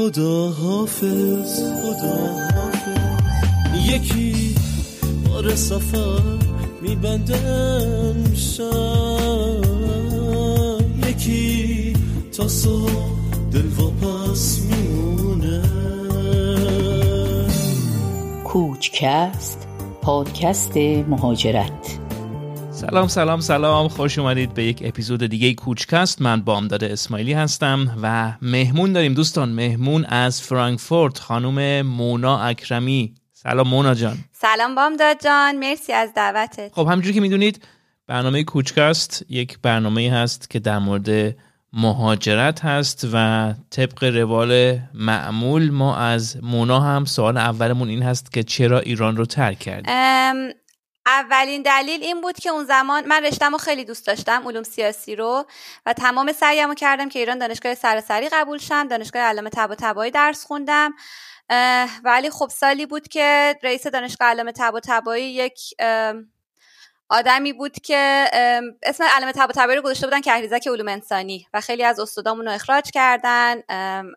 خدا حافظ خدا حافظ. یکی بار سفر میبندم شم یکی تا صبح دل واپس میمونه. کوچکست پادکست مهاجرت. سلام سلام سلام. خوش اومدید به یک اپیزود دیگه کوچکست. من بامداد اسماعیلی هستم و مهمون داریم. دوستان مهمون از فرانکفورت خانم مونا اکرمی. سلام مونا جان. سلام بامداد جان. مرسی از دعوتت. خب همجوری که می‌دونید برنامه کوچکست یک برنامه هست که در مورد مهاجرت هست و طبق روال معمول ما از مونا هم سوال اولمون این هست که چرا ایران رو ترک کرد اولین دلیل این بود که اون زمان من رشتم رو خیلی دوست داشتم علوم سیاسی رو و تمام سعیم کردم که ایران دانشگاه سراسری قبول شم دانشگاه علامه طب تبایی درس خوندم. ولی خب سالی بود که رئیس دانشگاه علامه طب تبایی یک آدمی بود که اسم علامه تبا تبایی رو گذاشته بودن کهریزک علوم انسانی و خیلی از استادامون رو اخراج کردن.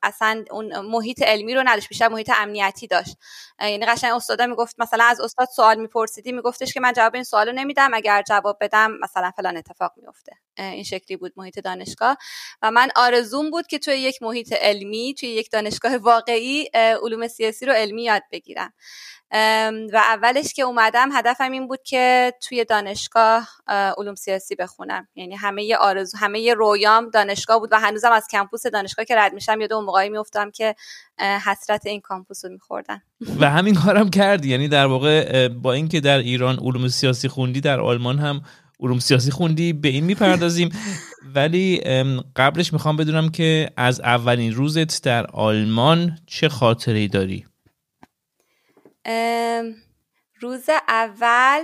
اصلا اون محیط علمی رو نداشت بیشتر محیط امنیتی داشت. یعنی قشنگ استادا می‌گفت مثلا از استاد سوال میپرسیدی میگفتش که من جواب این سوالو نمیدم اگر جواب بدم مثلا فلان اتفاق میفته این شکلی بود محیط دانشگاه. و من آرزوم بود که توی یک محیط علمی توی یک دانشگاه واقعی علوم سیاسی رو علمی یاد بگیرم. و اولش که اومدم هدفم این بود که توی دانشگاه علوم سیاسی بخونم. یعنی همه ی آرزو همه ی رویام دانشگاه بود و هنوزم از کمپوس دانشگاه که رد میشم یاد اون موقعی میفتم که حسرت این کامپوس رو میخوردن و همین کارم کردی. یعنی در واقع با اینکه در ایران علوم سیاسی خوندی در آلمان هم علوم سیاسی خوندی به این می‌پردازیم. ولی قبلش می‌خوام بدونم که از اولین روزت در آلمان چه خاطره داری؟ روز اول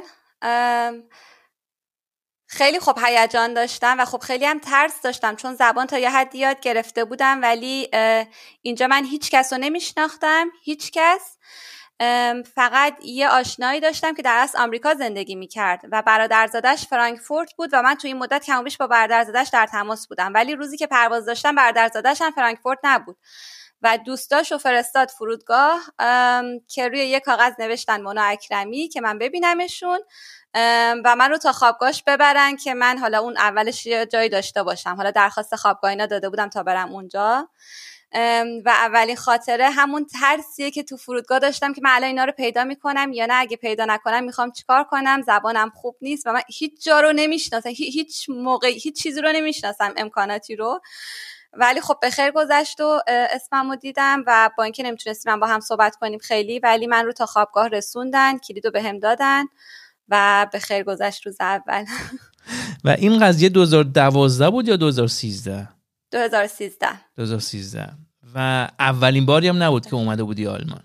خیلی خوب هیجان داشتم و خب خیلی هم ترس داشتم چون زبان تا یه حدی یاد گرفته بودم ولی اینجا من هیچ کس رو نمیشناختم هیچ کس. فقط یه آشنایی داشتم که در اصل آمریکا زندگی می‌کرد و برادرزادش فرانکفورت بود و من تو این مدت کم با برادرزادش در تماس بودم. ولی روزی که پرواز داشتم برادرزادش هم فرانکفورت نبود و دوستاشو فرستاد فرودگاه که روی یه کاغذ نوشتن مونا اکرمی که من ببینمشون و من رو تا خوابگاهش ببرن که من حالا اون اولش یه جایی داشته باشم. حالا درخواست خوابگاه اینا داده بودم تا برم اونجا. و اولین خاطره همون ترسیه که تو فرودگاه داشتم که من الان اینا رو پیدا می‌کنم یا نه؟ اگه پیدا نکنم می‌خوام چیکار کنم؟ زبانم خوب نیست و من هیچ جا رو نمی‌شناسم. هیچ موقع هیچ چیزی رو نمی‌شناسم امکاناتی رو. ولی خب به خیر گذشت و اسممو دیدم و با اینکه نمی‌تونستیم با هم صحبت کنیم خیلی ولی من رو تا خوابگاه رسوندن کلیدو به هم دادن و به خیر گذشت روز اول. و این قضیه 2012 بود یا 2013 2013 2013 و اولین باری هم نبود که اومده بودی آلمان.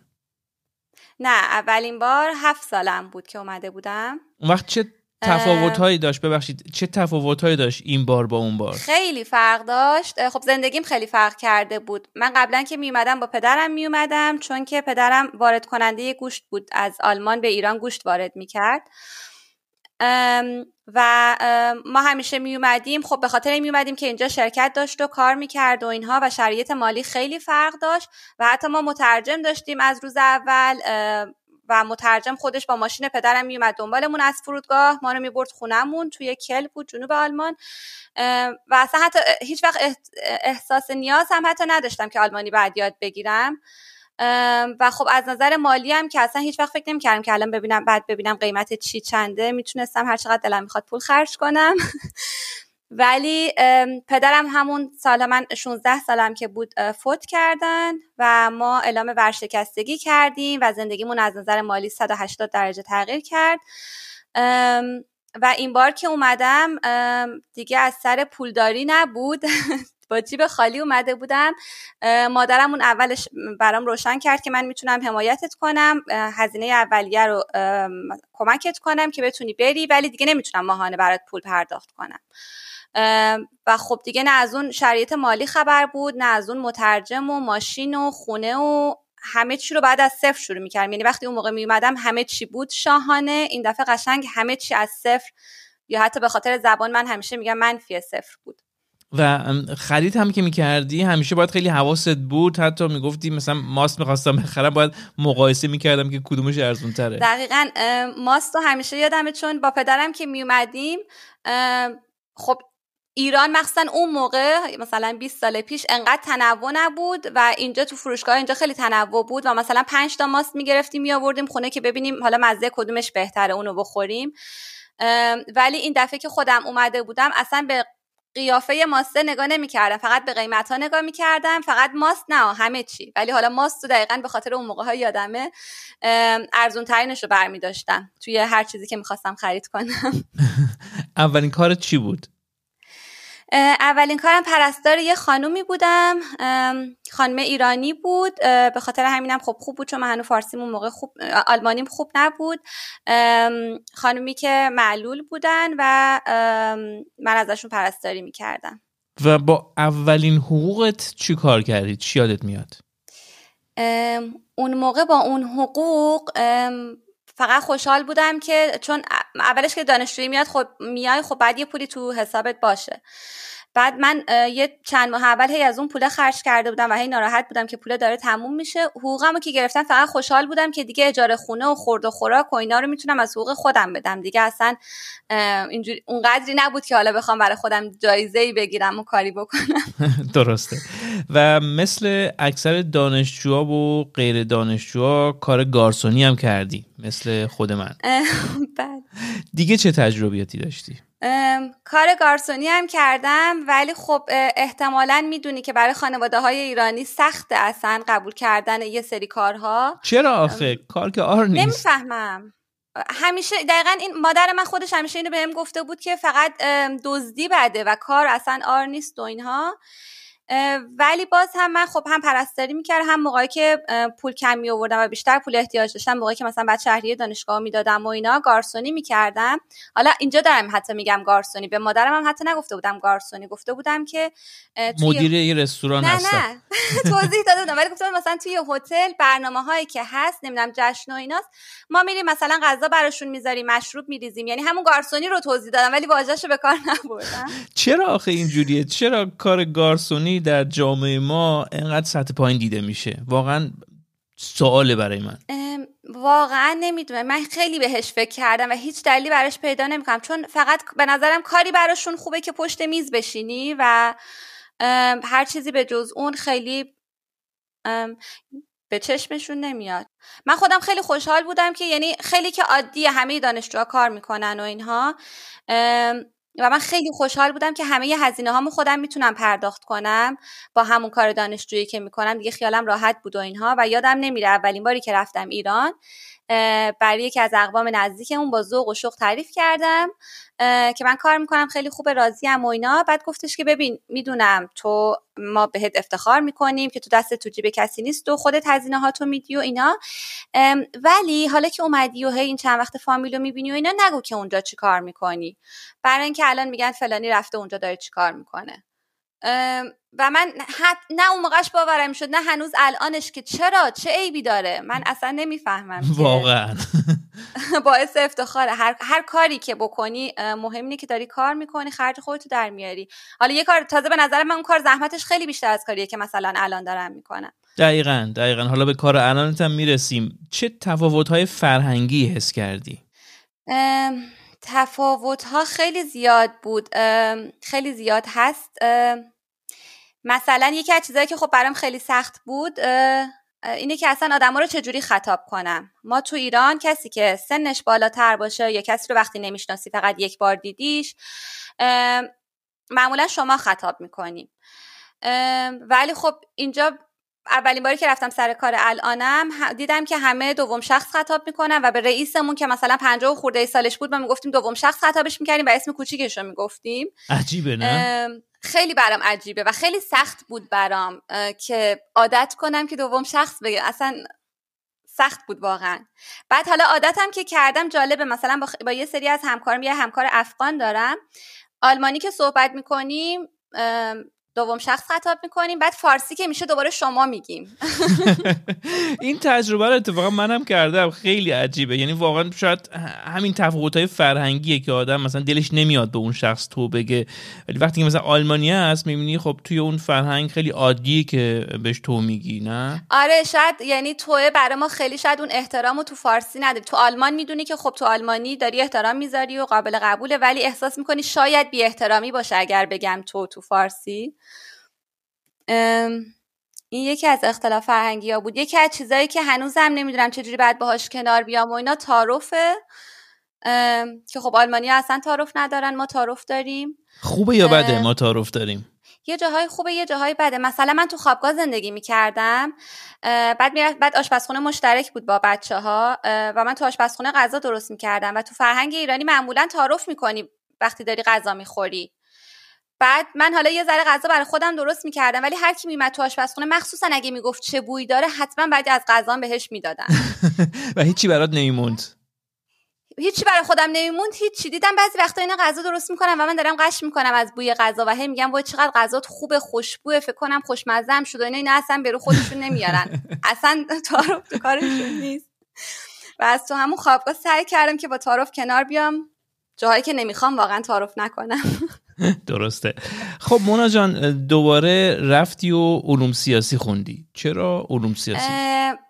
نه اولین بار هفت سالم بود که اومده بودم. اون وقت چه تفاوت هایی داشت؟ ببخشید چه تفاوت هایی داشت این بار با اون بار؟ خیلی فرق داشت. خب زندگیم خیلی فرق کرده بود. من قبلا که می اومدم با پدرم می اومدم چون که پدرم وارد کننده گوشت بود از آلمان به ایران گوشت وارد می کرد. و ما همیشه می اومدیم خب به خاطر می اومدیم که اینجا شرکت داشت و کار می‌کرد و اینها و شرایط مالی خیلی فرق داشت و حتی ما مترجم داشتیم از روز اول و مترجم خودش با ماشین پدرم میومد دنبالمون از فرودگاه. ما رو می‌برد خونهمون توی کل بود جنوب آلمان. و اصلا حتی هیچ وقت احساس نیاز هم حتی نداشتم که آلمانی بعد یاد بگیرم. و خب از نظر مالی هم که اصلا هیچ وقت فکر نمی‌کردم که الان ببینم بعد ببینم قیمت چی چنده. می‌تونستم هر چقدر دلم می‌خواد پول خرج کنم. ولی پدرم همون سال من 16 سالم که بود فوت کردن و ما اعلام ورشکستگی کردیم و زندگیمون از نظر مالی 180 درجه تغییر کرد. و این بار که اومدم دیگه از سر پولداری نبود. با جیب خالی اومده بودم. مادرم اون اولش برام روشن کرد که من می‌تونم حمایتت کنم. هزینه اولیه رو کمکت کنم که بتونی بری ولی دیگه نمی‌تونم ماهانه برات پول پرداخت کنم. و خب دیگه نه از اون شرایط مالی خبر بود نه از اون مترجم و ماشین و خونه و همه چی رو بعد از صفر شروع می‌کردم. یعنی وقتی اون موقع میومدم همه چی بود شاهانه. این دفعه قشنگ همه چی از صفر یا حتی به خاطر زبان من همیشه میگم منفی صفر بود. و خرید هم که می‌کردی همیشه باید خیلی حواست بود. حتی می‌گفتی مثلا ماست می‌خواستم بخرم باید مقایسه می‌کردم که کدومش ارزون تره دقیقا ماست رو همیشه یادمه چون با پدرم که میومدیم خب ایران مخصوصا اون موقع مثلا 20 سال پیش انقدر تنوع نبود و اینجا تو فروشگاه اینجا خیلی تنوع بود و مثلا 5 تا ماست می‌گرفتیم میآوردیم خونه که ببینیم حالا مزه کدومش بهتره اونو بخوریم. ولی این دفعه که خودم اومده بودم اصلا به قیافه ماسته نگاه نمی‌کردم. فقط به قیمت ها نگاه می‌کردم. فقط ماست نه همه چی. ولی حالا ماست تو دقیقا به خاطر اون موقع های یادمه ارزون ترینش رو برمی داشتم توی هر چیزی که می‌خواستم خرید کنم. اولین کارت چی بود؟ اولین کارم پرستار یه خانومی بودم خانم ایرانی بود به خاطر همینم خب خوب بود چون من هنو فارسیمون موقع خوب آلمانیم خوب نبود خانومی که معلول بودن و من ازشون پرستاری می‌کردم و با اولین حقوقت چی کار کردی؟ چی یادت میاد؟ اون موقع با اون حقوق فقط خوشحال بودم که چون اولش که دانشجویی میاد خب میای خب بعد یه پولی تو حسابت باشه. بعد من یه چند ماه اول هی از اون پول خرج کرده بودم و هی ناراحت بودم که پول داره تموم میشه. حقوقمو که گرفتم فقط خوشحال بودم که دیگه اجاره خونه و خورد و خوراک و اینا رو می‌تونم از حقوق خودم بدم. دیگه اصلا اینجوری اونقدری نبود که حالا بخوام برای خودم جایزه ای بگیرم و کاری بکنم. درسته. و مثل اکثر دانشجوها و غیر دانشجوها کار گارسونی هم کردی مثل خود من. دیگه چه تجربیاتی داشتی؟ کار گارسونی هم کردم ولی خب احتمالا می‌دونی که برای خانواده های ایرانی سخت اصلا قبول کردن یه سری کارها. چرا آخه؟ کار که آر نیست. نمی‌فهمم. همیشه دقیقا این مادر من خودش همیشه اینو بهم گفته بود که فقط دزدی بده و کار اصلا آر نیست و اینها. ولی باز هم من خب هم پرستاری می‌کردم هم موقعی که پول کم می آوردم و بیشتر پول احتیاج داشتم موقعی که مثلا بعد شهری دانشگاه می‌دادم و اینا گارسونی می‌کردم. حالا اینجا دارم حتی میگم گارسونی به مادرم هم حتی نگفته بودم گارسونی گفته بودم که توی... مدیر یه رستوران نه نه توضیح داده بودم ولی گفتم مثلا توی هتل برنامه هایی که هست نمی‌دونم جشن و ایناست ما میریم مثلا غذا براشون می‌ذاریم مشروب میریزیم. یعنی همون گارسونی رو توضیح دادم ولی واژه‌شو به کار نبردم. چرا آخه اینجوریه؟ چرا کار گارسونی در جامعه ما انقدر سطح پایین دیده میشه. واقعا سواله برای من. واقعا نمی‌دونم. من خیلی بهش فکر کردم و هیچ دلیلی براش پیدا نمی‌کنم. چون فقط به نظرم کاری براشون خوبه که پشت میز بشینی و هر چیزی به جز اون خیلی به چشمشون نمیاد. من خودم خیلی خوشحال بودم که یعنی خیلی که عادی همه دانشجوها کار می‌کنن و اینها. و من خیلی خوشحال بودم که همه هزینه هامو خودم می‌تونم پرداخت کنم. با همون کار دانشجویی که می‌کنم دیگه خیالم راحت بود و اینها و یادم نمیره اولین باری که رفتم ایران. برای یکی از اقوام نزدیکمون با ذوق و شوق تعریف کردم که من کار می‌کنم خیلی خوب راضیم و اینا. بعد گفتش که ببین می‌دونم تو ما بهت افتخار می‌کنیم که تو دست تو جیب کسی نیست و خودت هزینه ها تو میدی و اینا. ولی حالا که اومدی و هی این چند وقت فامیلو می‌بینی و اینا نگو که اونجا چی کار می‌کنی. برای اینکه الان میگن فلانی رفته اونجا داره چی کار می‌کنه. و من حت نه اون موقعش باورم شد نه هنوز الانش که چرا؟ چه عیبی داره؟ من اصلا نمی‌فهمم واقعا. باعث افتخاره. هر, هر کاری که بکنی مهم اینه که داری کار می‌کنی خرج خودتو در میاری. حالا یه کار تازه به نظر من اون کار زحمتش خیلی بیشتر از کاریه که مثلا الان دارم می‌کنم. دقیقا دقیقا. حالا به کار الانت هم می‌رسیم. چه تفاوت های فرهنگی حس کردی؟ تفاوت ها خیلی زیاد بود. خیلی زیاد هست. مثلا یکی از چیزایی که خب برام خیلی سخت بود اینه که اصلا آدما رو چجوری خطاب کنم؟ ما تو ایران کسی که سنش بالاتر باشه یا کسی رو وقتی نمی‌شناسی فقط یک بار دیدیش معمولا شما خطاب می‌کنیم ولی خب اینجا اولین باری که رفتم سر کار الانم دیدم که همه دوم شخص خطاب می‌کنن و به رئیسمون که مثلا 50 خورده ای سالش بود ما می‌گفتیم دوم شخص خطابش می‌کردیم و اسم کوچیکش رو می‌گفتیم. عجیبه نه؟ خیلی برام عجیبه و خیلی سخت بود برام که عادت کنم که دوم شخص بگه. اصلا سخت بود واقعا. بعد حالا عادتم که کردم جالبه مثلا با, با یه سری از همکارم یه همکار افغان دارم. آلمانی که صحبت می‌کنیم دوم شخص خطاب می‌کنیم بعد فارسی که میشه دوباره شما میگیم. این تجربه رو اتفاقا منم کردم خیلی عجیبه. یعنی واقعا شاید همین تفاوت های فرهنگیه که آدم مثلا دلش نمیاد به اون شخص تو بگه. ولی وقتی که مثلا آلمانی هست می‌بینی خب توی اون فرهنگ خیلی عادیه که بهش تو میگی نه؟ آره شاید یعنی توه برای ما خیلی شاید اون احترام تو فارسی نداری تو آلمان می‌دونی که خب تو آلمانی داری احترام می‌ذاری و قابل قبوله ولی احساس می‌کنی شاید بی احترامی باشه اگر بگم تو تو فارسی. این یکی از اختلاف فرهنگی ها بود. یکی از چیزایی که هنوزم نمی‌دونم چجوری بعد باهاش کنار بیام و اینا تعارفه. که خب آلمانی اصلا تعارف ندارن ما تعارف داریم. خوبه یا بده؟ ما تعارف داریم. یه جاهای خوبه یه جاهای بده. مثلا من تو خوابگاه زندگی می‌کردم. بعد می‌رفت بعد آشپزخونه مشترک بود با بچه ها و من تو آشپزخونه غذا درست می‌کردم. و تو فرهنگ ایرانی معمولا تعارف می‌کنی وقتی داری غذا می‌خوری. بعد من حالا یه ذره غذا برای خودم درست می‌کردم ولی هر کی میمد تو آشپزخونه مخصوصا اگه می‌گفت چه بویی داره حتما بعد از غذا بهش می‌دادن. و هیچی برات نمیموند. هیچی برای خودم نمیموند هیچی. دیدم بعضی وقتا اینا غذا درست می‌کنم و من دارم قش می‌کنم از بوی غذا و هی میگم وای چقدر غذات خوبه خوشبوه فکر کنم خوشمزه شده اینا اینا اصلا برو خودشون نمیارن. اصلا تعارف تو کارشون نیست. و از تو همون خوابگاه سعی کردم که با تعارف کنار بیام. جاهایی که نمی‌خوام واقعا تعارف نکنم. درسته. خب مونا جان دوباره رفتی و علوم سیاسی خوندی. چرا علوم سیاسی؟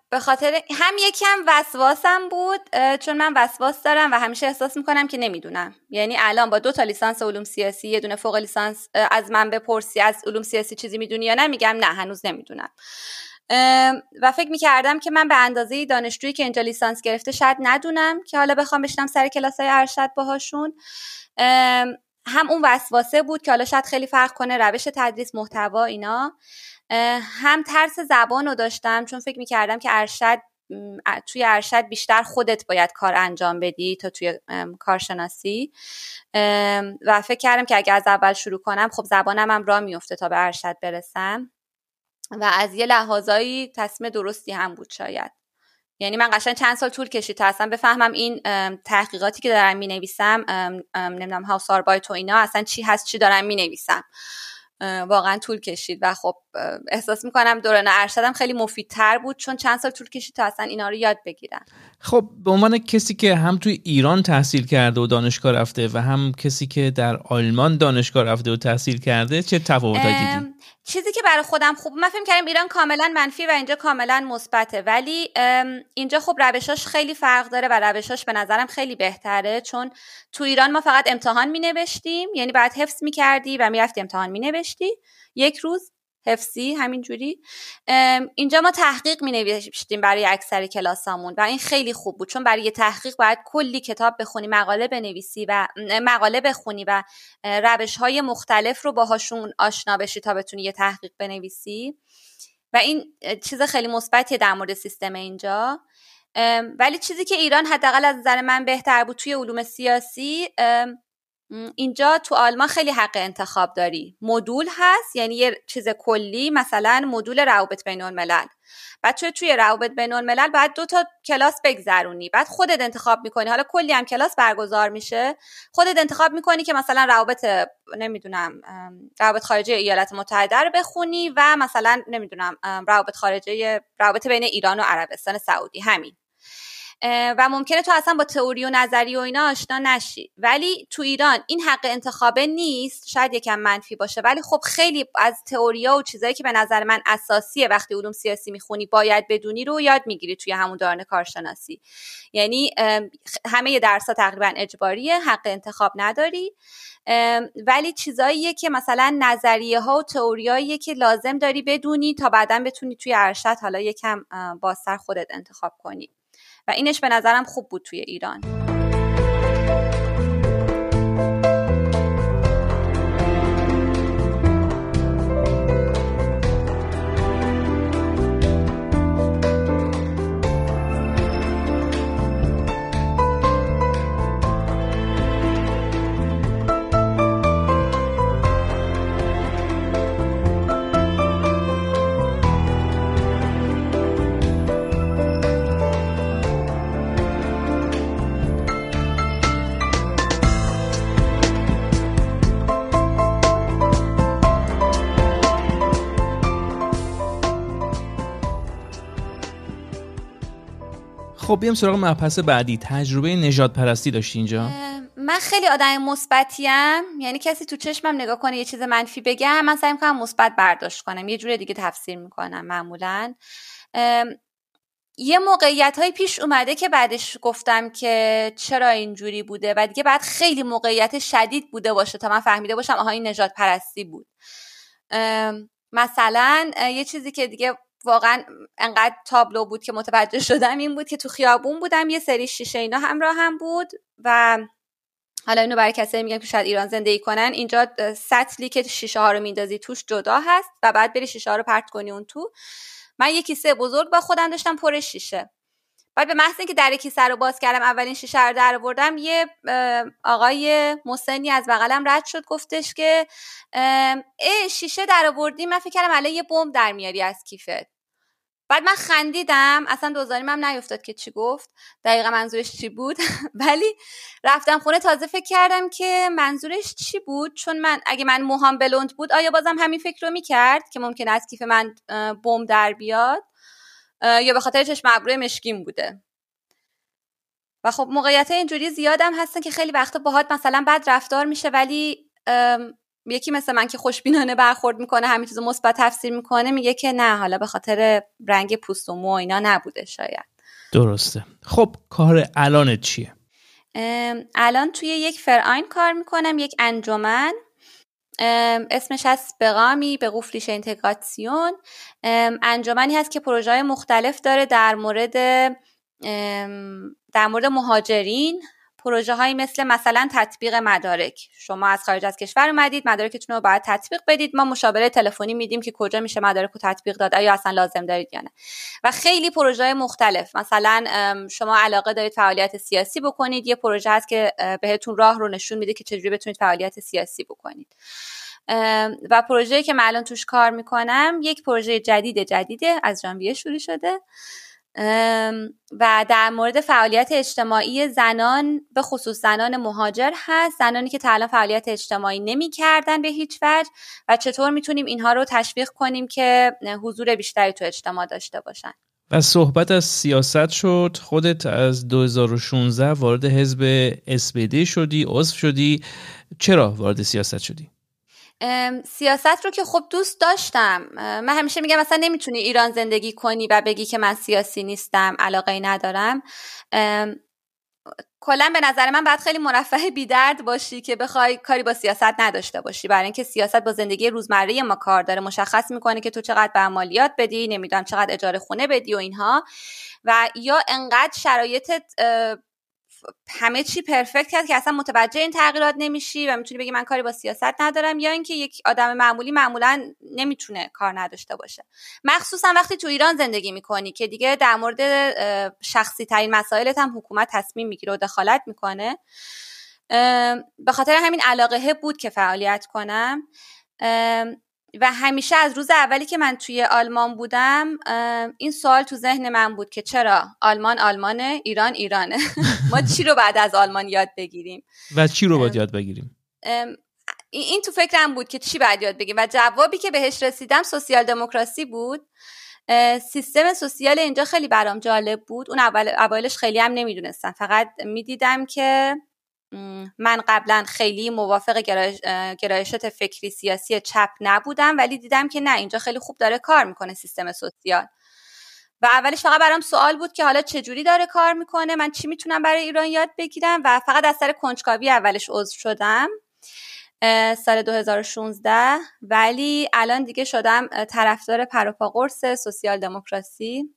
به خاطر هم یکم وسواسم بود چون من وسواس دارم و همیشه احساس می‌کنم که نمی‌دونم. یعنی الان با دو تا لیسانس علوم سیاسی یه دونه فوق لیسانس از من بپرسی از علوم سیاسی چیزی می‌دونی یا نه میگم نه هنوز نمی‌دونم. و فکر می‌کردم که من به اندازه دانشجویی که اینجا لیسانس گرفته شاید ندونم که حالا بخوام بشنم سر کلاس های ارشد باهاشون. هم اون وسواسه بود که حالا شاید خیلی فرق کنه روش تدریس محتوا اینا. هم ترس زبان رو داشتم چون فکر می‌کردم که ارشد توی ارشد بیشتر خودت باید کار انجام بدی تا توی کارشناسی. و فکر کردم که اگر از اول شروع کنم خب زبانم هم را میفته تا به ارشد برسم. و از یه لحاظایی تصمیم درستی هم بود شاید. یعنی من قشنگ چند سال طول کشید تا اصلا بفهمم این تحقیقاتی که دارم می نویسم نمی‌دونم هاوس آربایت و اینا اصلا چی هست چی دارم می نویسم واقعا طول کشید و خب احساس می‌کنم دوران ارشدم خیلی مفیدتر بود چون چند سال طول کشید تا اصلا اینا رو یاد بگیرم. خب به عنوان کسی که هم توی ایران تحصیل کرده و دانشگاه رفته و هم کسی که در آلمان دانشگاه رفته و تحصیل کرده چه تفاوتایی دیدی؟ چیزی که برای خودم خوب من فکر کردم ایران کاملا منفی و اینجا کاملا مثبته ولی اینجا خب روشاش خیلی فرق داره و روشاش به نظرم خیلی بهتره چون تو ایران ما فقط امتحان می نوشتیم یعنی بعد حفظ می کردی و می‌رفتی امتحان می نوشتی یک روز حفظی همینجوری. اینجا ما تحقیق می نوشتیم برای اکثر کلاسامون و این خیلی خوب بود چون برای یه تحقیق باید کلی کتاب بخونی مقاله بنویسی و مقاله بخونی و روش های مختلف رو باهاشون آشنا بشی تا بتونی یه تحقیق بنویسی. و این چیز خیلی مثبتیه در مورد سیستم اینجا. ولی چیزی که ایران حداقل از نظر من بهتر بود توی علوم سیاسی اینجا تو آلمان خیلی حق انتخاب داری. مدول هست یعنی یه چیز کلی مثلا مدول روابط بین الملل توی توی روابط بین الملل بعد دو تا کلاس بگذرونی. بعد خودت انتخاب می‌کنی. حالا کلی هم کلاس برگزار میشه. خودت انتخاب می‌کنی که مثلا روابط نمی‌دونم روابط خارجه ایالات متحده رو بخونی و مثلا نمی‌دونم روابط خارجه روابط بین ایران و عربستان سعودی. همین. و ممکنه تو اصلا با تئوری و نظری و اینا آشنا نشی. ولی تو ایران این حق انتخابه نیست. شاید یکم منفی باشه. ولی خب خیلی از تئوریا و چیزایی که به نظر من اساسیه وقتی علوم سیاسی می‌خونی باید بدونی رو یاد می‌گیری توی همون دوران کارشناسی. یعنی همه درسها تقریبا اجباریه حق انتخاب نداری. ولی چیزاییه که مثلا نظریه ها و تئوریاییه که لازم داری بدونی تا بعدا بتونی توی ارشد حالا یکم بازتر خودت انتخاب کنی. و اینش به نظرم خوب بود توی ایران. خب بیام سراغ مبحث بعدی. تجربه نجات پرستی داشتی اینجا؟ من خیلی آدم مثبتیم. یعنی کسی تو چشمم نگاه کنه یه چیز منفی بگه من سعی می‌کنم مثبت برداشت کنم. یه جور دیگه تفسیر می‌کنم معمولا. یه موقعیت های پیش اومده که بعدش گفتم که چرا اینجوری بوده و دیگه بعد خیلی موقعیت شدید بوده باشه تا من فهمیده باشم آها این نجات پرستی بود مثلا یه چیزی که دیگه واقعا انقدر تابلو بود که متوجه شدم این بود که تو خیابون بودم. یه سری شیشه اینا همراه هم بود و حالا اینو برای کسایی میگم که شاید ایران زندگی کنن اینجا سطلی که شیشه ها رو میندازی توش جدا هست و بعد بری شیشه ها رو پرت کنی اون تو. من یه کیسه بزرگ با خودم داشتم پر شیشه. بعد به محض اینکه در کیسه رو باز کردم اولین شیشه رو در آوردم یه آقای مسنی از بغلم رد شد گفتش که ای شیشه در آوردی من فکر کردم الان یه بمب در میاری از کیفت. بعد من خندیدم. اصلا دوزاریم هم نیفتاد که چی گفت. دقیقا منظورش چی بود؟ ولی رفتم خونه تازه فکر کردم که منظورش چی بود؟ چون من اگه من موهام بلوند بود آیا بازم همین فکر رو می‌کرد که ممکن از کیف من بم در بیاد؟ یا به خاطر چشم ابروی مشکیم بوده؟ و خب موقعیت اینجوری زیادم هستن که خیلی وقتا باهات مثلا بد رفتار میشه ولی یکی مثل من که خوشبینانه برخورد می‌کنه همین چیزو مثبت تفسیر می‌کنه میگه که نه حالا به خاطر رنگ پوست و مو اینا نبوده شاید. درسته. خب کار الان چیه؟ الان توی یک فرآین کار می‌کنم یک انجمن. اسمش هست بقامی به قفلیش اینتگراسیون انجمنی هست که پروژه های مختلف داره در مورد در مورد مهاجرین. پروژه هایی مثل مثلا تطبیق مدارک. شما از خارج از کشور اومدید مدارکتون رو باید تطبیق بدید. ما مشاوره تلفنی میدیم که کجا میشه مدارک رو تطبیق داد آیا اصلا لازم دارید یا نه. و خیلی پروژه مختلف. مثلا شما علاقه دارید فعالیت سیاسی بکنید. یه پروژه هست که بهتون راه رو نشون میده که چجوری بتونید فعالیت سیاسی بکنید. و پروژه‌ای که من الان توش کار می‌کنم یک پروژه جدید جدیده از ژانویه شروع شده. و در مورد فعالیت اجتماعی زنان به خصوص زنان مهاجر هست زنانی که تا الان فعالیت اجتماعی نمی کردن به هیچ وجه و چطور می‌تونیم اینها رو تشویق کنیم که حضور بیشتری تو اجتماع داشته باشن؟ و صحبت از سیاست شد خودت از 2016 وارد حزب SPD شدی عضو شدی. چرا وارد سیاست شدی؟ سیاست رو که خب دوست داشتم. من همیشه میگم مثلا نمی‌تونی ایران زندگی کنی و بگی که من سیاسی نیستم علاقه ای ندارم. کلا به نظر من باید خیلی مرفه بیدرد باشی که بخوای کاری با سیاست نداشته باشی. برای اینکه سیاست با زندگی روزمره ما کار داره. مشخص می‌کنه که تو چقدر به مالیات بدی نمی‌دونم چقدر اجاره خونه بدی و اینها. و یا انقدر شرایطت همه چی پرفکت کرد که اصلا متوجه این تغییرات نمیشی و می‌تونی بگی من کاری با سیاست ندارم یا اینکه یک آدم معمولی معمولا نمی‌تونه کار نداشته باشه. مخصوصا وقتی تو ایران زندگی می‌کنی که دیگه در مورد شخصی ترین مسائلت هم حکومت تصمیم می‌گیره و دخالت می‌کنه. به خاطر همین علاقه بود که فعالیت کنم. و همیشه از روز اولی که من توی آلمان بودم این سوال تو ذهن من بود که چرا آلمان آلمانه ایران ایرانه؟ ما چی رو بعد از آلمان یاد بگیریم؟ و چی رو باید یاد بگیریم؟ این تو فکرم بود که چی باید یاد بگیریم؟ و جوابی که بهش رسیدم سوسیال دموکراسی بود سیستم سوسیال اینجا خیلی برام جالب بود. اون اول اولش خیلی هم نمی‌دونستم. فقط می‌دیدم که من قبلا خیلی موافق گرایشات فکری سیاسی چپ نبودم ولی دیدم که نه اینجا خیلی خوب داره کار می‌کنه سیستم سوسیال. و اولش فقط برام سوال بود که حالا چجوری داره کار می‌کنه من چی می‌تونم برای ایران یاد بگیرم؟ و فقط از سر کنجکاوی اولش عضو شدم سال 2016 ولی الان دیگه شدم طرفدار پروپا سوسیال دموکراسی.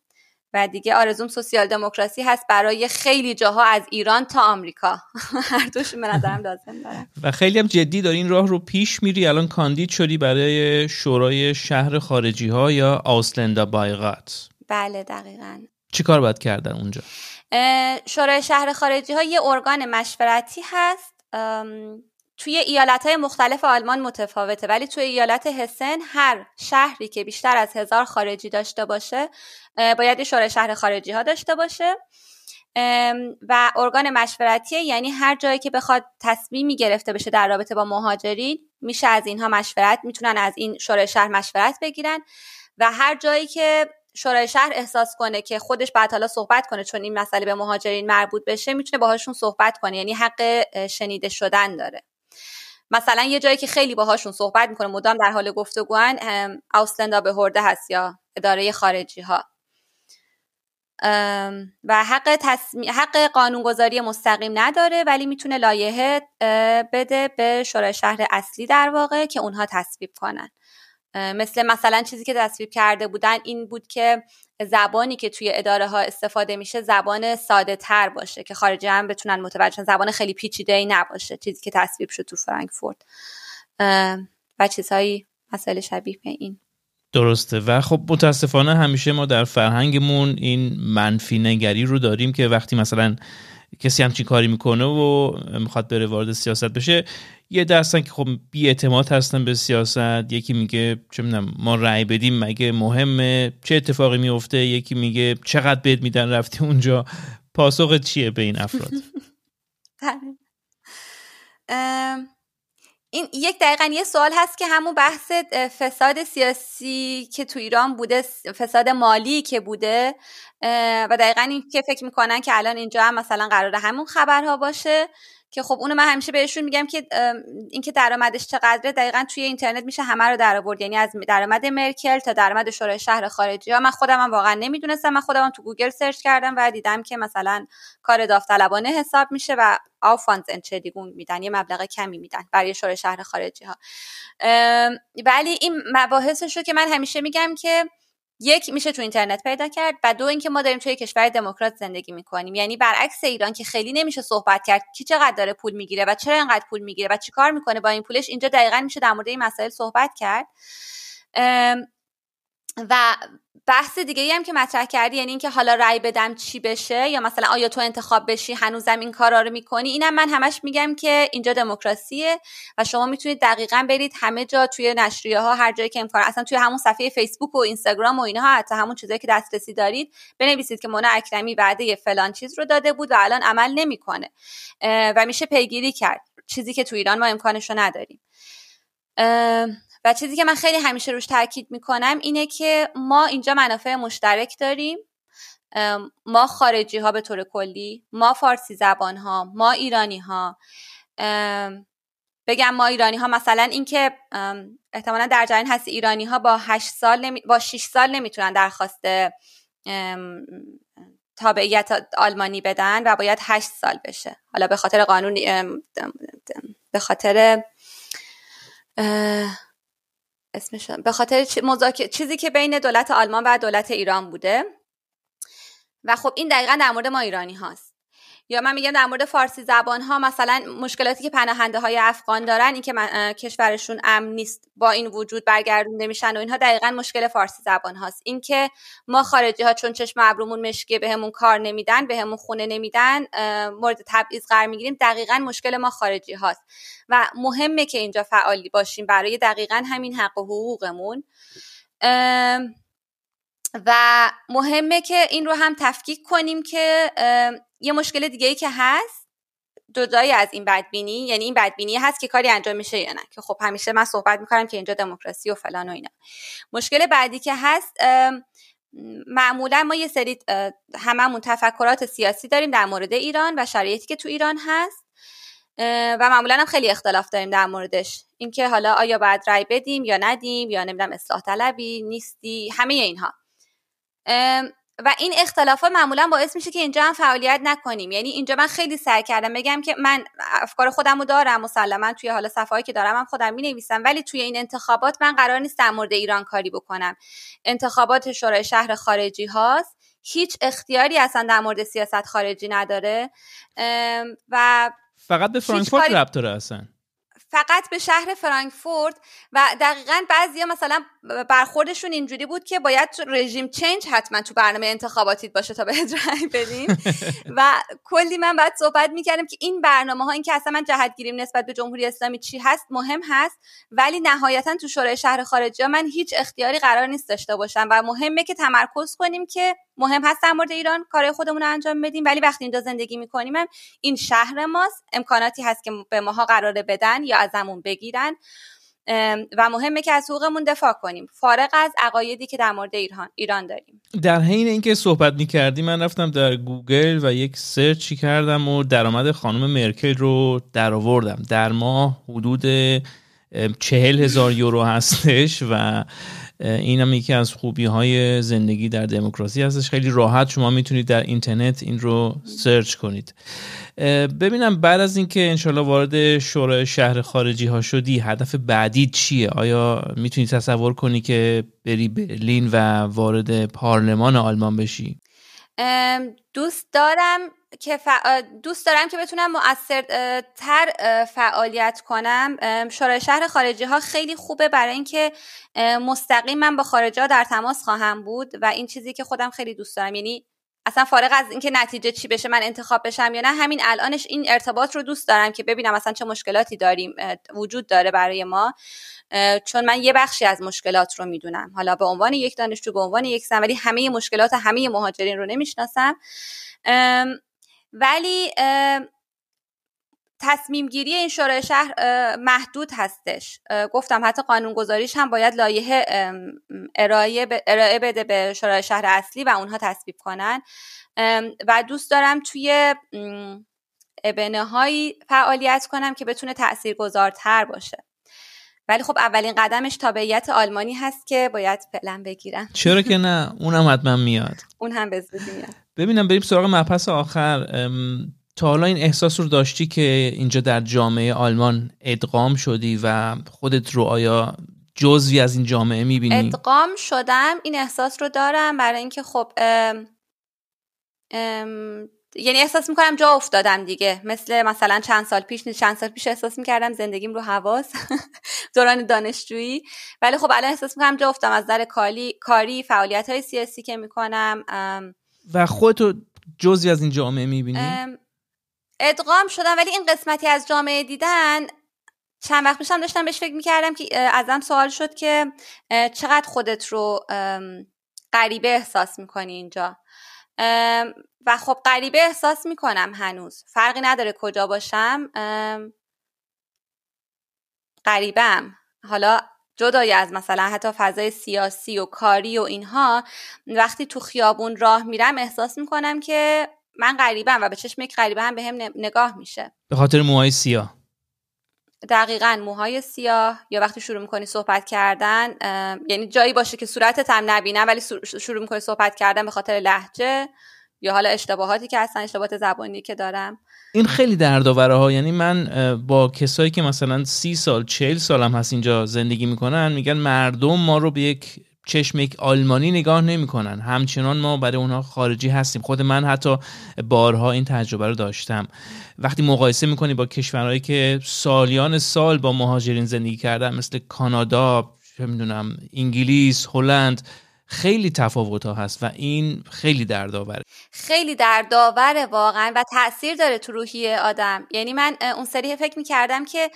و دیگه آرزوم سوسیال دموکراسی هست برای خیلی جاها از ایران تا آمریکا. هر دوش به نظرم لازم داره. و خیلی هم جدی داری این راه رو پیش میری. الان کاندید شدی برای شورای شهر خارجی ها یا آسلندا بایغات بله دقیقا. چی کار باید کردن اونجا؟ شورای شهر خارجی ها یه ارگان مشورتی هست توی ایالت های مختلف آلمان متفاوته ولی توی ایالت هسن هر شهری که بیشتر از هزار خارجی داشته باشه باید شورای شهر خارجی ها داشته باشه. و ارگان مشورتیه یعنی هر جایی که بخواد تصمیمی گرفته بشه در رابطه با مهاجرین میشه از اینها مشورت می‌تونن از این شورای شهر مشورت بگیرن. و هر جایی که شورای شهر احساس کنه که خودش بعد حالا صحبت کنه چون این مسئله به مهاجرین مربوط بشه می‌تونه باهاشون صحبت کنه یعنی حق شنیده شدن داره. مثلا یه جایی که خیلی باهاشون صحبت می‌کنه مدام در حال گفتگوان اوسلندا به هرده هست یا اداره خارجی ها و حق, تصمی... حق قانونگذاری مستقیم نداره ولی می‌تونه لایحه بده به شورای شهر اصلی در واقع که اونها تصویب کنن. مثل مثلا چیزی که تصویب کرده بودن این بود که زبانی که توی اداره ها استفاده میشه زبان ساده تر باشه که خارجی هم بتونن متوجه زبان خیلی پیچیده ای نباشه چیزی که تصویب شد تو فرانکفورت. و چیزهایی مسئله شبیه به این. درسته. و خب متاسفانه همیشه ما در فرهنگمون این منفی نگری رو داریم که وقتی مثلا کسی همچین کاری می‌کنه و می‌خواد بره وارد سیاست بشه یه دستن که خب بی اعتماد هستن به سیاست یکی میگه چه می‌دونم ما رأی بدیم مگه مهمه؟ چه اتفاقی میفته یکی میگه چقدر بهت میدن رفتی اونجا؟ پاسخ چیه به این افراد؟ این یک دقیقا یه سوال هست که همون بحث فساد سیاسی که تو ایران بوده فساد مالی که بوده و دقیقا این که فکر می‌کنن که الان اینجا هم مثلا قرار همون خبرها باشه. که خب اونو من همیشه بهشون میگم که اینکه درآمدش چقدره دقیقا توی اینترنت میشه همه رو در آورد. یعنی از درآمد مرکل تا درآمد شورای شهر خارجی. ها من خودم هم واقعا نمی‌دونستم. من خودم تو گوگل search کردم و دیدم که مثلا کار داوطلبانه حساب میشه و آفانز انچدیگون میدن. یه مبلغ کمی میدن برای شورای شهر خارجی ها ولی این مباحثش رو که من همیشه میگم که یک میشه تو اینترنت پیدا کرد و دو اینکه ما داریم توی کشور دموکرات زندگی می‌کنیم. یعنی برعکس ایران که خیلی نمیشه صحبت کرد کی چقدر داره پول می‌گیره و چرا اینقدر پول می‌گیره و چیکار می‌کنه با این پولش اینجا دقیقا میشه در مورد این مسائل صحبت کرد. و بحث دیگه هم که مطرح کردی یعنی اینکه حالا رأی بدم چی بشه یا مثلا آیا تو انتخاب بشی هنوزم این کارا رو می‌کنی اینم من همش میگم که اینجا دموکراسیه و شما می‌تونید دقیقا برید همه جا توی نشریه ها هر جایی که امکان اصلا توی همون صفحه فیسبوک و اینستاگرام و اینها حتی همون چیزایی که دسترسی دارید بنویسید که مونا اکرمی وعده فلان چیز رو داده بود و الان عمل نمی‌کنه. و میشه پیگیری کرد. چیزی که تو ایران ما امکانش رو نداریم. و چیزی که من خیلی همیشه روش تاکید می‌کنم اینه که ما اینجا منافع مشترک داریم. ما خارجی ها به طور کلی ما فارسی زبان ها ما ایرانی ها بگم ما ایرانی ها مثلا اینکه احتمالا در جریان هست ایرانی ها با 8 سال نمی... با 6 سال نمی‌تونن درخواست تابعیت آلمانی بدن و باید 8 سال بشه. حالا به خاطر قانون به خاطر اسمش به خاطر چیزی که بین دولت آلمان و دولت ایران بوده. و خب این دقیقا در مورد ما ایرانی هاست. یا من میگم در مورد فارسی زبان ها مثلا مشکلاتی که پناهنده های افغان دارن این که کشورشون امن نیست با این وجود برگردونده میشن و اینها دقیقا مشکل فارسی زبان هاست اینکه ما خارجی ها چون چشم ابرومون مشکیه بهمون کار نمیدن بهمون خونه نمیدن مورد تبعیض قرار می‌گیریم دقیقا مشکل ما خارجی هاست و مهمه که اینجا فعالی باشیم برای دقیقا همین حق و حقوقمون. و مهمه که این رو هم تفکیک کنیم که یه مشکل دیگه ای که هست جدایی از این بدبینی یعنی این بدبینی هست که کاری انجام میشه یا نه که خب همیشه من صحبت می‌کنم که اینجا دموکراسی و فلان و اینا. مشکل بعدی که هست معمولا ما یه سری هممون تفکرات سیاسی داریم در مورد ایران و شرایطی که تو ایران هست و معمولا هم خیلی اختلاف داریم در موردش. اینکه حالا آیا باید رای بدیم یا ندیم یا نمی‌دونم اصلاح طلبی نیستی همه اینها. و این اختلافات معمولا باعث میشه که اینجا هم فعالیت نکنیم. یعنی اینجا من خیلی سعی کردم بگم که من افکار خودم رو دارم مسلما توی حالا صفحه‌ای که دارم هم خودم می نویسم ولی توی این انتخابات من قرار نیست در مورد ایران کاری بکنم. انتخابات شورای شهر خارجی هاست. هیچ اختیاری اصلا در مورد سیاست خارجی نداره. و فقط به فرانکفورت ربط داره اصلا. فقط به شهر فرانکفورت و دقیقا بعضی مثلا برخوردشون اینجوری بود که باید رژیم چنج حتما تو برنامه انتخاباتیت باشه تا بهت رأی بدیم. و کلی من بعد صحبت می‌کردم که این برنامه ها این که اصلا من جهت گیریم نسبت به جمهوری اسلامی چی هست مهم هست ولی نهایتا تو شورای شهر خارجی ها من هیچ اختیاری قرار نیست داشته باشم و مهمه که تمرکز کنیم که مهم هست در مورد ایران کار خودمون رو انجام بدیم. ولی وقتی اینجا زندگی می‌کنیم این شهر ماست. امکاناتی هست که به ماها قراره بدن یا ازمون بگیرن. و مهمه که از حقوقمون دفاع کنیم. فارغ از عقایدی که در مورد ایران ایران داریم. در حین اینکه صحبت می‌کردی من رفتم در گوگل و یک سرچی کردم و درآمد خانم مرکل رو درآوردم. در ماه حدود چهل هزار یورو هستش و این هم یکی از خوبی های زندگی در دموکراسی هستش. خیلی راحت شما می‌تونید در اینترنت این رو سرچ کنید. ببینم بعد از اینکه انشالله وارد شورای شهر خارجی ها شدی هدف بعدی چیه؟ آیا می‌تونی تصور کنی که بری برلین و وارد پارلمان آلمان بشی؟ دوست دارم که دوست دارم که بتونم مؤثرتر فعالیت کنم. شورای شهر خارجی ها خیلی خوبه برای اینکه مستقیم من با خارجی ها در تماس خواهم بود و این چیزی که خودم خیلی دوست دارم. یعنی اصلا فارغ از اینکه نتیجه چی بشه من انتخاب بشم یا نه همین الانش این ارتباط رو دوست دارم که ببینم اصلا چه مشکلاتی داریم وجود داره برای ما. چون من یه بخشی از مشکلات رو می‌دونم. حالا به عنوان یک دانشجو به عنوان یک زن ولی همه مشکلات همه مهاجرین رو نمی‌شناسم. ولی تصمیم گیری این شورای شهر محدود هستش. گفتم حتی قانون گذاریش هم باید لایحه ارائه, بده به شورای شهر اصلی و اونها تصویب کنن. و دوست دارم توی ابنه هایی فعالیت کنم که بتونه تاثیرگذارتر باشه. ولی خب اولین قدمش تابعیت آلمانی هست که باید فعلا بگیرم چرا که نه؟ اونم حتما میاد. اون هم به میاد. ببینم بریم سراغ مبحث آخر. تا حالا این احساس رو داشتی که اینجا در جامعه آلمان ادغام شدی و خودت رو آیا جزوی از این جامعه می‌بینی؟ ادغام شدم این احساس رو دارم. برای اینکه خب ام ام یعنی احساس می‌کنم جا افتادم دیگه. مثل مثلا چند سال پیش چند سال پیش احساس می‌کردم زندگیم رو حواس. دوران دانشجویی. ولی خب الان احساس می‌کنم جا افتادم. از در کاری کاری فعالیت های سیاسی که می‌کنم و خودتو جزی از این جامعه می‌بینی؟ ادغام شدم ولی این قسمتی از جامعه دیدن چند وقت پیشم داشتم بهش فکر می‌کردم که ازم سوال شد که چقدر خودت رو غریبه احساس می‌کنی اینجا؟ و خب غریبه احساس می‌کنم هنوز. فرقی نداره کجا باشم. غریبم. حالا جدای از مثلا حتی فضای سیاسی و کاری و اینها وقتی تو خیابون راه میرم احساس می‌کنم که من غریبم و به چشم یک غریبه هم به هم نگاه میشه. به خاطر موهای سیاه. دقیقا موهای سیاه. یا وقتی شروع می‌کنی صحبت کردن یعنی جایی باشه که صورتت هم نبینم ولی شروع می‌کنی صحبت کردن به خاطر لحجه یا حالا اشتباهاتی که هستن اشتباهات زبانی که دارم. این خیلی دردآوره ها. یعنی من با کسایی که مثلا سی سال چهل سالم هست اینجا زندگی می‌کنن میگن مردم ما رو به یک چشم یک آلمانی نگاه نمی‌کنن. همچنان ما برای اونها خارجی هستیم. خود من حتی بارها این تجربه رو داشتم. وقتی مقایسه می‌کنی با کشورهایی که سالیان سال با مهاجرین زندگی کردن مثل کانادا چه می‌دونم انگلیس هلند خیلی تفاوت ها هست و این خیلی دردآوره. خیلی دردآوره واقعا و تاثیر داره تو روحیه آدم. یعنی من اون سری فکر می‌کردم که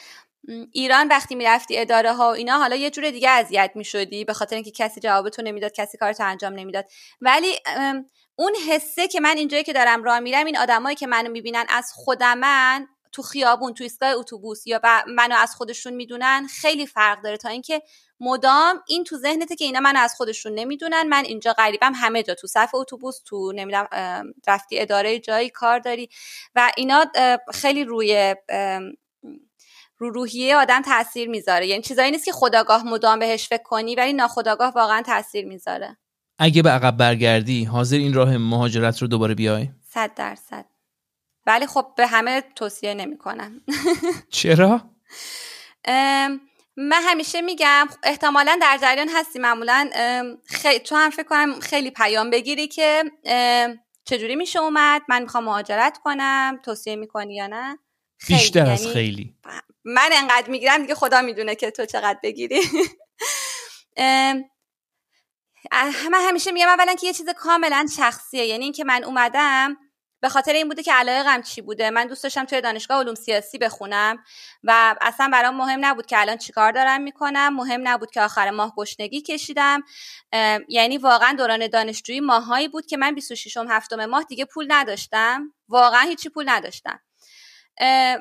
ایران وقتی می‌رفتی اداره ها و اینا حالا یه جور دیگه اذیت می‌شدی به خاطر اینکه کسی جوابتو نمی‌داد کسی کارتو انجام نمی‌داد. ولی اون حسه که من اینجایی که دارم راه میرم این آدمایی که منو می‌بینن از خودمن تو خیابون تو ایستگاه اتوبوس یا منو از خودشون می‌دونن خیلی فرق داره تا اینکه مدام این تو ذهنته که اینا منو از خودشون نمی‌دونن. من اینجا غریبم همه جا تو صف اتوبوس تو نمی‌دونم رفتی اداره جایی کار داری و اینا خیلی روی رو روحیه آدم تاثیر می‌ذاره. یعنی چیزایی نیست که خداگاه مدام بهش فکر کنی ولی ناخداگاه واقعا تاثیر می‌ذاره. اگه به عقب برگردی حاضر این راه مهاجرت رو دوباره بیای؟ صد درصد. ولی خب به همه توصیه نمی‌کنم. چرا؟ من همیشه میگم احتمالا در جریان هستی معمولا خی... تو هم فکر کنم خیلی پیام بگیری که چجوری میشه اومد من می‌خوام مهاجرت کنم توصیه می‌کنی یا نه؟ بیشتر از یعنی خیلی. من انقدر می‌گیرم دیگه خدا می‌دونه که تو چقدر بگیری. من همیشه میگم اولا که یه چیز کاملا شخصیه یعنی اینکه من اومدم به خاطر این بوده که علایقم چی بوده؟ من دوست داشتم توی دانشگاه علوم سیاسی بخونم و اصلا برام مهم نبود که الان چیکار دارم می‌کنم. مهم نبود که آخر ماه گشنگی کشیدم. یعنی واقعا دوران دانشجویی ماهایی بود که من 26 هفتم ماه دیگه پول نداشتم. واقعا هیچی پول نداشتم.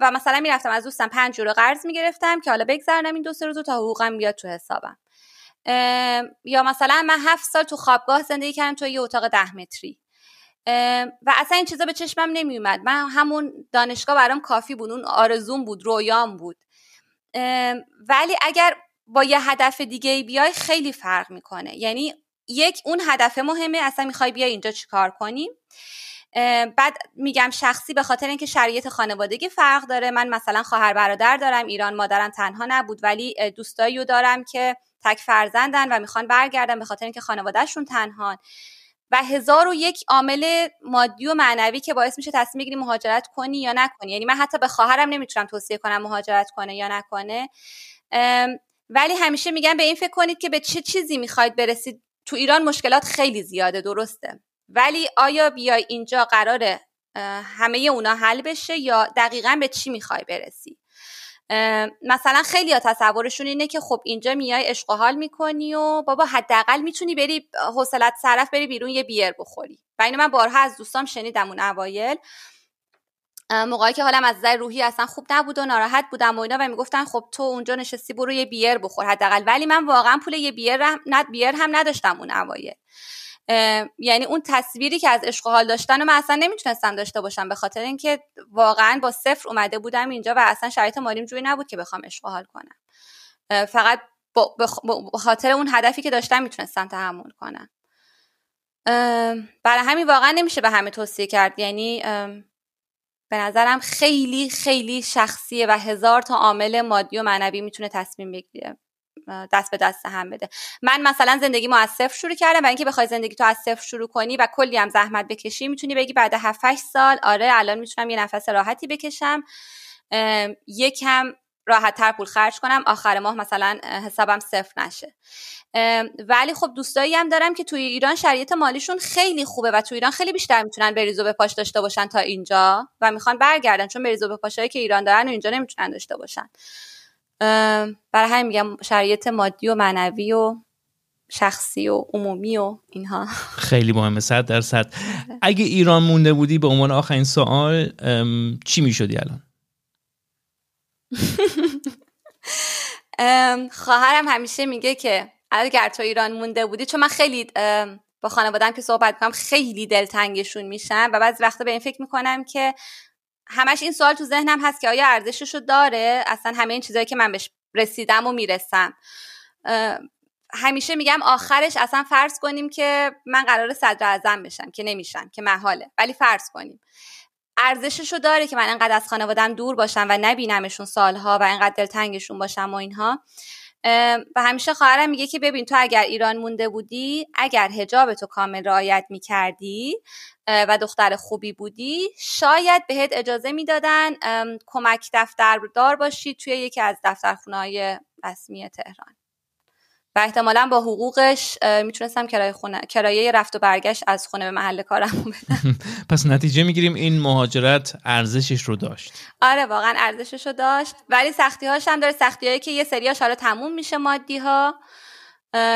و مثلا می‌رفتم از دوستم پنج یورو قرض می‌گرفتم که حالا بگذرنم این دو سه روز تا حقوقم بیاد تو حسابم. یا مثلا من هفت سال تو خوابگاه زندگی کردم تو یه اتاق ده متری. و اصلا این چیزا به چشمم نمیومد. من همون دانشگاه برام کافی بود. اون آرزوم بود رویام بود. ولی اگر با یه هدف دیگه بیای خیلی فرق می‌کنه. یعنی یک اون هدف مهمه اصلا می‌خوای بیای اینجا چیکار کنی؟ بعد میگم شخصی به خاطر اینکه شرایط خانوادگی فرق داره. من مثلا خواهر برادر دارم ایران مادرم تنها نبود ولی دوستایی دارم که تک فرزندن و می‌خوان برگردن به خاطر اینکه خانوادهشون تنهان. و هزار و یک عامل مادی و معنوی که باعث میشه تصمیم بگیری مهاجرت کنی یا نکنی. یعنی من حتی به خواهرم نمی‌تونم توصیه کنم مهاجرت کنه یا نکنه. ولی همیشه میگم به این فکر کنید که به چه چیزی می‌خواید برسید. تو ایران مشکلات خیلی زیاده درسته. ولی آیا بیای اینجا قراره همه اونا حل بشه یا دقیقا به چی می‌خوای برسی؟ مثلا خیلی ها تصورشون اینه که خب اینجا میای عشق حال می‌کنی و بابا حداقل می‌تونی بری حوصلت صرف بری بیرون یه بیر بخوری. و اینو من بارها از دوستام شنیدم اون اوایل. موقعی که حالم از نظر روحی اصلا خوب نبود و ناراحت بودم و اینا و می‌گفتن خب تو اونجا نشستی برو یه بیر بخور حداقل. ولی من واقعا پول یه بیر هم, بیر هم نداشتم اون اوایل. یعنی اون تصویری که از عشق حال داشتن و من اصلا نمی‌تونستم داشته باشم به خاطر اینکه واقعا با صفر اومده بودم اینجا و اصلا شرایط مالیم جوری نبود که بخوام عشق حال کنم. فقط به خاطر اون هدفی که داشتم می‌تونستم تحمل کنم. برای همین واقعا نمیشه به همه توصیه کرد. یعنی به نظرم خیلی خیلی شخصیه و هزار تا عامل مادی و معنوی می‌تونه تصمیم بگیره. دست به دست هم بده. من مثلا زندگی ما از صفر شروع کردم و اینکه بخوای زندگی تو از صفر شروع کنی و کلی هم زحمت بکشی می‌تونی بگی بعد 7 سال آره الان می‌تونم یه نفس راحتی بکشم یکم راحت تر پول خرج کنم آخر ماه مثلا حسابم صفر نشه. ولی خب دوستایی هم دارم که توی ایران شرایط مالیشون خیلی خوبه و توی ایران خیلی بیشتر می‌تونن بریزو به پاش داشته باشن تا اینجا و می‌خوان برگردن چون بریزو به پاشایی که ایران دارن و اینجا نمی‌تونن داشته باشن. برای همین میگم شرایط مادی و معنوی و شخصی و عمومی و اینها. خیلی مهمه صد درصد. اگه ایران مونده بودی به عنوان آخرین سوال چی می‌شدی الان؟ خواهرم همیشه میگه که اگر تو ایران مونده بودی چون من خیلی با خانوادم که صحبت کنم خیلی دلتنگشون میشم و بعضی وقتا به این فکر می‌کنم که همش این سوال تو ذهنم هست که آیا ارزششو داره؟ اصلا همه این چیزهایی که من بهش رسیدم و می‌رسم. همیشه میگم آخرش اصلا فرض کنیم که من قرار صدر اعظم بشم که نمیشم که محاله. ولی فرض کنیم. ارزششو داره که من انقدر از خانوادم دور باشم و نبینمشون سالها و انقدر دلتنگشون باشم و اینها. و همیشه خواهرم میگه که ببین تو اگر ایران مونده بودی اگر هجاب تو کامل رعایت می‌کردی و دختر خوبی بودی شاید بهت اجازه می‌دادن کمک دفتردار باشی توی یکی از دفترخونه های رسمی تهران. و احتمالا با حقوقش می‌تونستم کرایه خونه کرایه رفت و برگشت از خونه به محل کارم بدم. پس نتیجه می‌گیریم این مهاجرت ارزشش رو داشت. آره واقعا ارزشش رو داشت. ولی سختی هاش هم داره سختی هایی که یه سریاش حالا تموم میشه مادی ها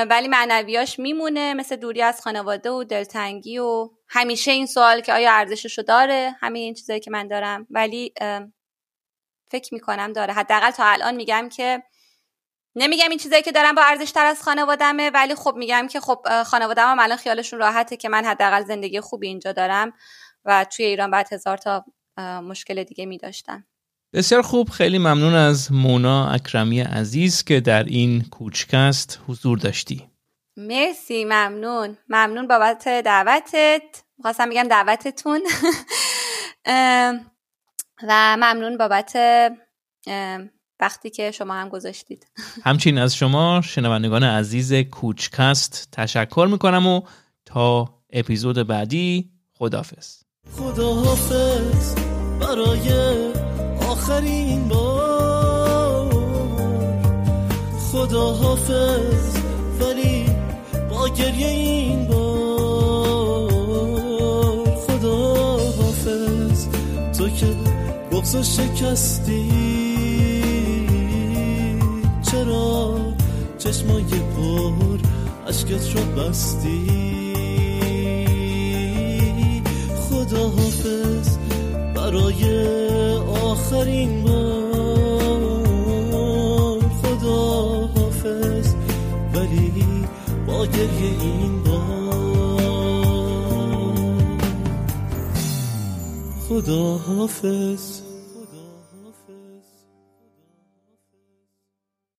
ولی معنویاش میمونه مثل دوری از خانواده و دلتنگی و همیشه این سوال که آیا ارزشش رو داره همه این چیزایی که من دارم. ولی فکر می‌کنم داره. حداقل تا الان میگم که نمیگم این چیزایی که دارم با ارزش تر از خانوادمه ولی خب میگم که خب خانوادم هم الان خیالشون راحته که من حداقل زندگی خوبی اینجا دارم و توی ایران بعد هزار تا مشکل دیگه می بسیار خوب. خیلی ممنون از مونا اکرمی عزیز که در این کوچکست حضور داشتی. مرسی ممنون. ممنون بابت دعوتت. خواستم بگم دعوتتون. و ممنون بابت وقتی که شما هم گذاشتید. همچنین از شما شنوندگان عزیز کوچکست تشکر می‌کنم و تا اپیزود بعدی خدافز خداحافظ برای آخرین بار. خداحافظ ولی با گریه این بار. خداحافظ تو که بغز شکستی. چشمای پر عشقت رو بستی. خدا حافظ برای آخرین بار. خدا حافظ ولی با گریه این بار. خدا حافظ.